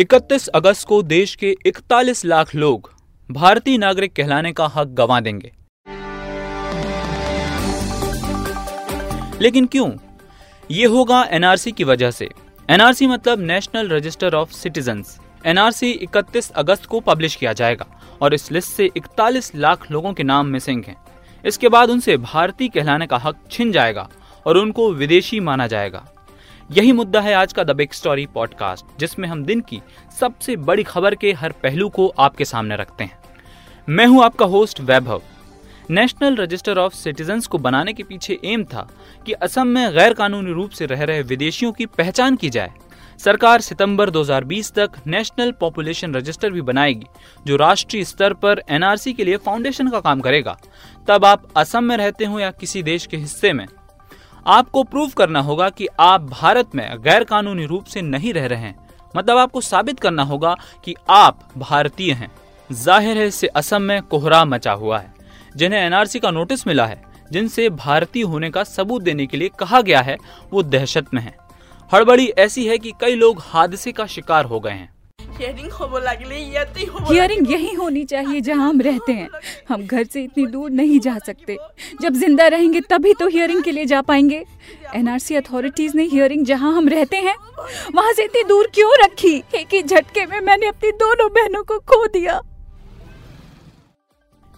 31 अगस्त को देश के 41 लाख लोग भारतीय नागरिक कहलाने का हक गंवा देंगे। लेकिन क्यों? ये होगा एनआरसी की वजह से। एनआरसी मतलब national register of citizen NRC 31 अगस्त को पब्लिश किया जाएगा और इस लिस्ट से 41 लाख लोगों के नाम मिसिंग हैं। इसके बाद उनसे भारतीय कहलाने का हक छिन जाएगा और उनको विदेशी माना जाएगा। यही मुद्दा है आज का द बिग स्टोरी पॉडकास्ट, जिसमें हम दिन की सबसे बड़ी खबर के हर पहलू को आपके सामने रखते हैं। मैं हूँ आपका host Vaibhav. National register of citizens को बनाने के पीछे एम था कि असम में गैर कानूनी रूप से रह रहे विदेशियों की पहचान की जाए। सरकार सितंबर 2020 तक नेशनल पॉपुलेशन रजिस्टर भी बनाएगी, जो राष्ट्रीय स्तर पर एनआरसी के लिए फाउंडेशन का काम करेगा। तब आप असम में रहते हो या किसी देश के हिस्से में? आपको प्रूव करना होगा कि आप भारत में गैर कानूनी रूप से नहीं रह रहे हैं। मतलब आपको साबित करना होगा कि आप भारतीय हैं। ज़ाहिर है, इससे असम में कोहरा मचा हुआ है, जिन्हें एनआरसी का नोटिस मिला है, जिनसे भारतीय होने का सबूत देने के लिए कहा गया है, वो दहशत में है। हड़बड़ी ऐसी है कि कई लोग हादसे का शिकार हो गए हैं। हियरिंग यही होनी चाहिए जहाँ हम रहते हैं। हम घर से इतनी दूर नहीं जा सकते। जब ज़िंदा रहेंगे तभी तो हियरिंग के लिए जा पाएँगे। एनआरसी अथॉरिटीज ने हियरिंग जहाँ हम रहते हैं वहाँ से इतनी दूर क्यों रखी? एक ही झटके में मैंने अपनी दोनों बहनों को खो दिया।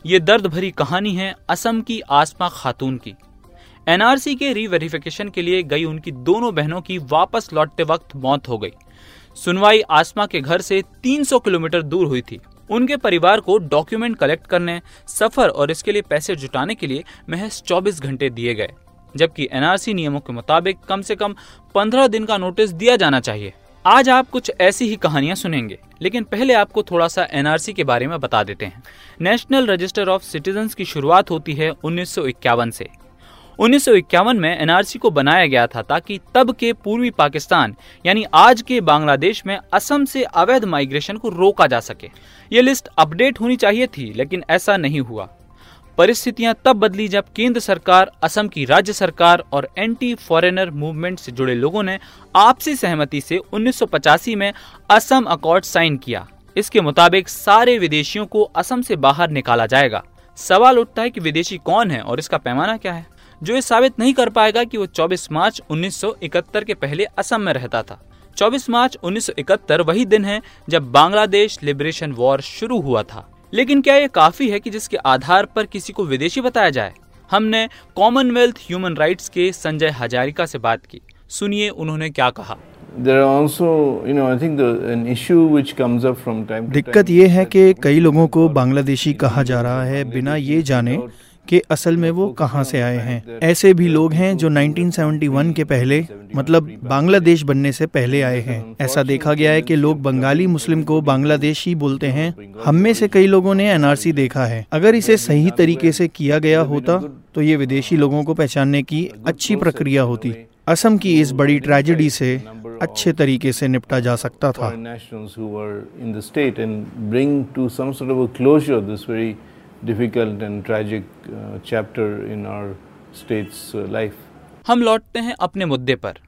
ये दर्द भरी कहानी है असम की आसमा खातून की। एनआरसी के रीवेरिफिकेशन के लिए गई उनकी दोनों बहनों की वापस लौटते वक्त मौत हो गई। सुनवाई आसमा के घर से 300 किलोमीटर दूर हुई थी। उनके परिवार को डॉक्यूमेंट कलेक्ट करने, सफ़र और इसके लिए पैसे जुटाने के लिए महज 24 घंटे दिए गए, जबकि एनआरसी नियमों के मुताबिक कम से कम 15 दिन का नोटिस दिया जाना चाहिए। आज आप कुछ ऐसी ही कहानियाँ सुनेंगे, लेकिन पहले आपको थोड़ा सा एनआरसी के बारे में बता देते हैं। नेशनल रजिस्टर ऑफ़ सिटीजन की शुरुआत होती है उन्नीस से। उन्नीस सौ इक्यावन में एनआरसी को बनाया गया था ताकि तब के पूर्वी पाकिस्तान, यानी आज के बांग्लादेश में असम से अवैध माइग्रेशन को रोका जा सके। ये लिस्ट अपडेट होनी चाहिए थी, लेकिन ऐसा नहीं हुआ। परिस्थितियाँ तब बदली जब केंद्र सरकार, असम की राज्य सरकार और एंटी फॉरेनर मूवमेंट से जुड़े लोगों ने आपसी सहमति से उन्नीस सौ पचासी में असम अकॉर्ड साइन किया। इसके मुताबिक सारे विदेशियों को असम से बाहर निकाला जाएगा। सवाल उठता है कि विदेशी कौन है और इसका पैमाना क्या है? जो ये साबित नहीं कर पाएगा कि वो 24 मार्च 1971 के पहले असम में रहता था। 24 मार्च 1971 वही दिन है जब बांग्लादेश लिबरेशन वॉर शुरू हुआ था। लेकिन क्या ये काफ़ी है कि जिसके आधार पर किसी को विदेशी बताया जाए? हमने कॉमनवेल्थ ह्यूमन राइट्स के संजय हजारिका से बात की। सुनिए उन्होंने क्या कहा। दिक्कत ये है कि कई लोगों को बांग्लादेशी कहा जा रहा है बिना ये जाने कि असल में वो कहाँ से आए हैं। ऐसे भी लोग हैं जो 1971 के पहले मतलब बांग्लादेश बनने से पहले आए हैं। ऐसा देखा गया है कि लोग बंगाली मुस्लिम को बांग्लादेश ही बोलते हैं। हम में से कई लोगों ने एनआरसी देखा है। अगर इसे सही तरीके से किया गया होता तो ये विदेशी लोगों को पहचानने की अच्छी प्रक्रिया होती। असम की इस बड़ी ट्रेजेडी से अच्छे तरीके से निपटा जा सकता था। Difficult and tragic uh, chapter in our state's uh, life. हम लौटते हैं अपने मुद्दे पर।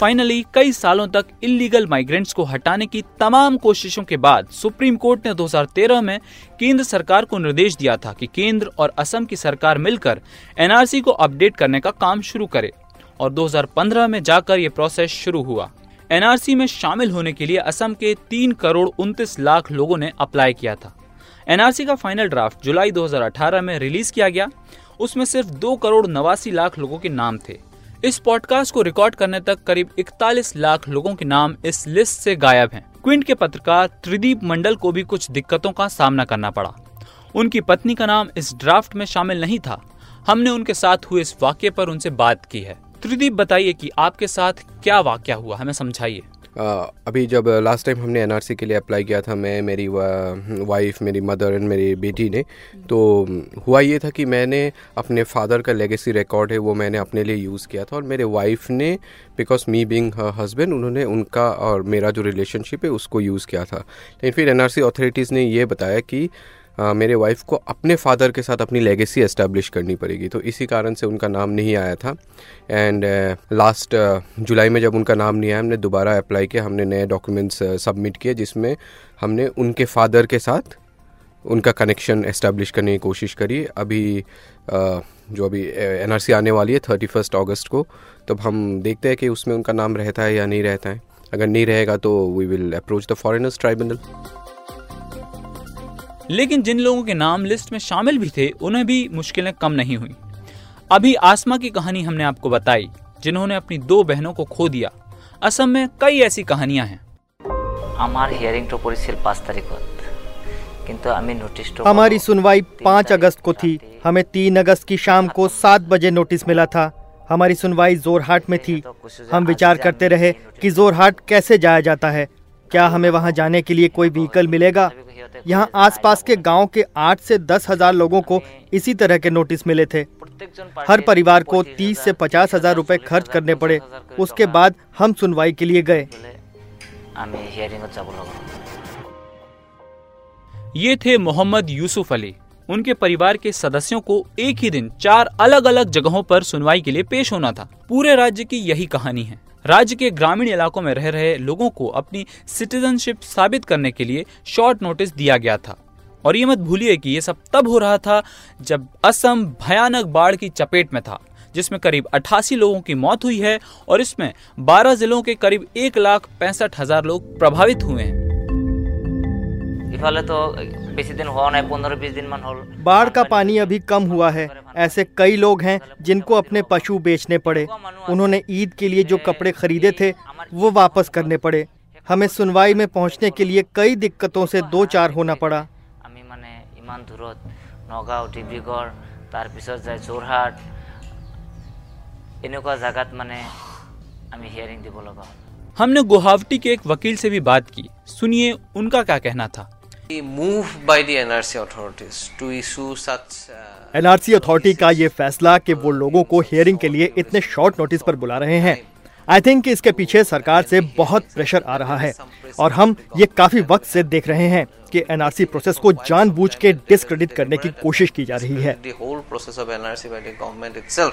फाइनली कई सालों तक इलीगल माइग्रेंट्स को हटाने की तमाम कोशिशों के बाद सुप्रीम कोर्ट ने 2013 में केंद्र सरकार को निर्देश दिया था कि केंद्र और असम की सरकार मिलकर एनआरसी को अपडेट करने का काम शुरू करे और 2015 में जाकर ये प्रोसेस शुरू हुआ। एनआरसी में शामिल होने के लिए असम के तीन करोड़ उनतीस लाख लोगों ने अप्लाई किया था। एनआरसी का फाइनल ड्राफ्ट जुलाई 2018 में रिलीज़ किया गया। उसमें सिर्फ़ दो करोड़ नवासी लाख लोगों के नाम थे। इस पॉडकास्ट को रिकॉर्ड करने तक करीब 41 लाख लोगों के नाम इस लिस्ट से गायब हैं। क्विंट के पत्रकार त्रिदीप मंडल को भी कुछ दिक्कतों का सामना करना पड़ा। उनकी पत्नी का नाम इस ड्राफ्ट में शामिल नहीं था। हमने उनके साथ हुए इस वाक्य पर उनसे बात की है। त्रिदीप, बताइए कि आपके साथ क्या वाक्य हुआ? हमें समझाइए। अभी जब लास्ट टाइम हमने एनआरसी के लिए अप्लाई किया था, मैं, मेरी वाइफ मेरी मदर एंड मेरी बेटी ने तो हुआ ये था कि मैंने अपने फादर का लेगेसी रिकॉर्ड है, वो मैंने अपने लिए यूज़ किया था और मेरे वाइफ ने बिकॉज़ मी बिंग हस्बैंड उन्होंने उनका और मेरा जो रिलेशनशिप है, उसको यूज़ किया था। लेकिन फिर एनआरसी अथॉरिटीज़ ने ये बताया कि मेरे वाइफ को अपने फादर के साथ अपनी लेगेसी एस्टेब्लिश करनी पड़ेगी। तो इसी कारण से उनका नाम नहीं आया था। एंड लास्ट जुलाई में जब उनका नाम नहीं आया हमने दोबारा अप्लाई किया हमने नए डॉक्यूमेंट्स सबमिट किए जिसमें हमने उनके फादर के साथ उनका कनेक्शन एस्टेब्लिश करने की कोशिश करी। अभी आ, जो अभी एनआरसी आने वाली है थर्टी फ़र्स्ट अगस्त को तब हम देखते हैं कि उसमें उनका नाम रहता है या नहीं रहता है। अगर नहीं रहेगा तो we will approach the foreigners tribunal लेकिन जिन लोगों के नाम लिस्ट में शामिल भी थे उन्हें भी मुश्किलें कम नहीं हुई अभी आसमा की कहानी हमने आपको बताई जिन्होंने अपनी दो बहनों को खो दिया असम में कई ऐसी कहानियां हैं আমার হিয়ারিংটো পৰিছিল পাঁচ তাৰিখত কিন্তু আমি নোটিছটো हमारी सुनवाई पाँच अगस्त को थी हमें तीन अगस्त की शाम को सात बजे नोटिस मिला था हमारी सुनवाई जोरहाट में थी हम विचार करते रहे कि जोरहाट कैसे जाया जाता है क्या हमें वहाँ जाने के लिए कोई व्हीकल मिलेगा? यहाँ आसपास के गाँव के आठ से दस हज़ार लोगों को इसी तरह के नोटिस मिले थे। हर परिवार को तीस से पचास हज़ार रूपए खर्च करने पड़े। उसके बाद हम सुनवाई के लिए गए। ये थे मोहम्मद यूसुफ अली। उनके परिवार के सदस्यों को एक ही दिन चार अलग अलग जगहों पर सुनवाई के लिए पेश होना था। पूरे राज्य की यही कहानी है। राज्य के ग्रामीण इलाकों में रह रहे लोगों को अपनी सिटीजनशिप साबित करने के लिए शॉर्ट नोटिस दिया गया था। और ये मत भूलिए कि ये सब तब हो रहा था जब असम भयानक बाढ़ की चपेट में था, जिसमें करीब 88 लोगों की मौत हुई है और इसमें 12 जिलों के करीब एक लाख पैंसठ हज़ार लोग प्रभावित हुए हैं। ইফালেতো বেছি দিন হোৱা নাই পোন্ধৰ বিছ দিনমান হ'ল बाढ़ का पानी अभी कम हुआ है ऐसे कई लोग हैं जिनको अपने पशु बेचने पड़े उन्होंने ईद के लिए जो कपड़े खरीदे थे वो वापस करने पड़े हमें सुनवाई में पहुंचने के लिए कई दिक्कतों से दो चार होना पड़ा আমি মানে ইমান দূৰত নগাঁও ডিব্ৰুগড় তাৰপিছত যায় যোৰহাট এনেকুৱা জেগাত মানে আমি হিয়াৰিং দিব লগা হ'ল हमने गुवाहाटी के एक वकील से भी बात की सुनिए उनका क्या कहना था Move by the NRC authorities to issue such uh, NRC authority का ये फैसला कि वो लोगों को हियरिंग के लिए इतने शॉर्ट नोटिस पर बुला रहे हैं। आई थिंक इसके पीछे सरकार से बहुत प्रेशर आ रहा है और हम ये काफ़ी वक्त से देख रहे हैं कि एनआरसी प्रोसेस को जानबूझ के डिस्क्रेडिट करने की कोशिश की जा रही है। The whole process of NRC by the government itself.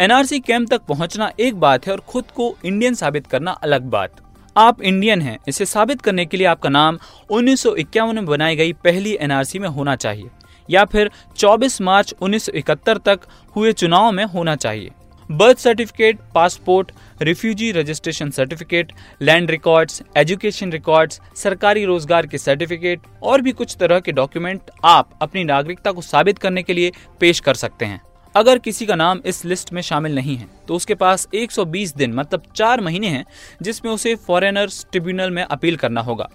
NRC camp तक पहुँचना एक बात है और खुद को इंडियन साबित करना अलग बात। आप इंडियन हैं, इसे साबित करने के लिए आपका नाम उन्नीस सौ इक्यावन में बनाई गई पहली एनआरसी में होना चाहिए, या फिर 24 मार्च 1971 तक हुए चुनाव में होना चाहिए। Birth certificate, passport, refugee registration certificate, land records, education records, सरकारी रोज़गार के सर्टिफिकेट, और भी कुछ तरह के डॉक्यूमेंट आप अपनी नागरिकता को साबित करने के लिए पेश कर सकते हैं। अगर किसी का नाम इस लिस्ट में शामिल नहीं है तो उसके पास 120 दिन मतलब चार महीने हैं, जिसमें उसे फॉरेनर्स ट्रिब्यूनल में अपील करना होगा।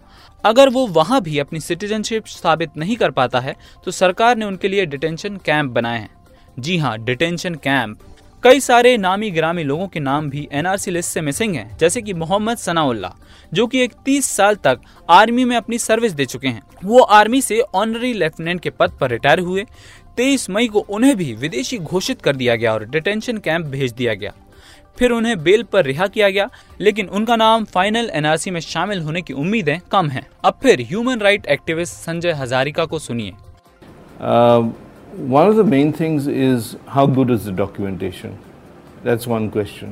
अगर वो वहाँ भी अपनी सिटीजनशिप साबित नहीं कर पाता है तो सरकार ने उनके लिए डिटेंशन कैंप बनाए हैं। जी हाँ डिटेंशन कैंप। कई सारे नामी ग्रामी लोगों के नाम भी एनआरसी लिस्ट से मिसिंग हैं, जैसे कि मोहम्मद सनाउल्ला जो कि एक 30 साल तक आर्मी में अपनी सर्विस दे चुके हैं। वो आर्मी से ऑनरी लेफ्टिनेंट के पद पर रिटायर हुए 23 मई को उन्हें भी विदेशी घोषित कर दिया गया और डिटेंशन कैंप भेज दिया गया। फिर उन्हें बेल पर रिहा किया गया लेकिन उनका नाम फाइनल एनआरसी में शामिल होने की उम्मीदें कम हैं। अब फिर human right activist Sanjay Hazarika को सुनिए। Uh, one of the main things is how good is the documentation? That's one question.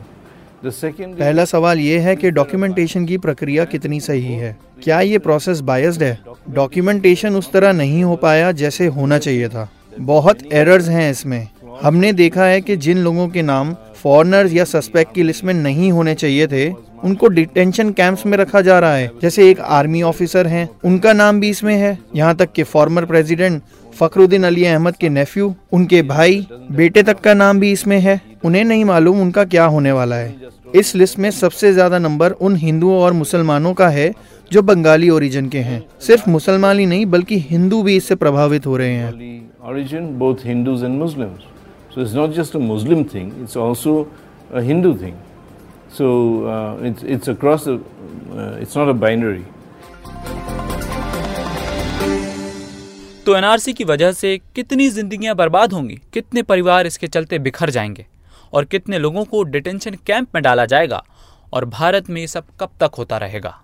The second is- पहला सवाल ये है कि डॉक्यूमेंटेशन की प्रक्रिया कितनी सही है? क्या ये प्रोसेस बायस्ड है? डॉक्यूमेंटेशन उस तरह नहीं हो पाया जैसे होना चाहिए था। बहुत एरर्स हैं इसमें। हमने देखा है कि जिन लोगों के नाम फॉरनर्स या सस्पेक्ट की लिस्ट में नहीं होने चाहिए थे, उनको डिटेंशन कैंप्स में रखा जा रहा है। जैसे एक आर्मी ऑफिसर हैं, उनका नाम भी इसमें है। यहाँ तक कि फॉर्मर प्रेसिडेंट फखरुद्दीन अली अहमद के नेफ्यू उनके भाई, बेटे तक का नाम भी इसमें है। उन्हें नहीं मालूम उनका क्या होने वाला है। इस लिस्ट में सबसे ज़्यादा नंबर उन हिंदुओं और मुसलमानों का है जो बंगाली ओरिजिन के हैं सिर्फ़ मुसलमान ही नहीं बल्कि हिंदू भी इससे प्रभावित हो रहे हैं Bengali origin, both Hindus and Muslims. So it's not just a Muslim thing; it's also a Hindu thing. So uh, it's it's across the. Uh, it's not a binary. तो एनआरसी की वजह से कितनी जिंदगियाँ बर्बाद होंगी कितने परिवार इसके चलते बिखर जाएँगे और कितने लोगों को डिटेंशन कैंप में डाला जाएगा और भारत में ये सब कब तक होता रहेगा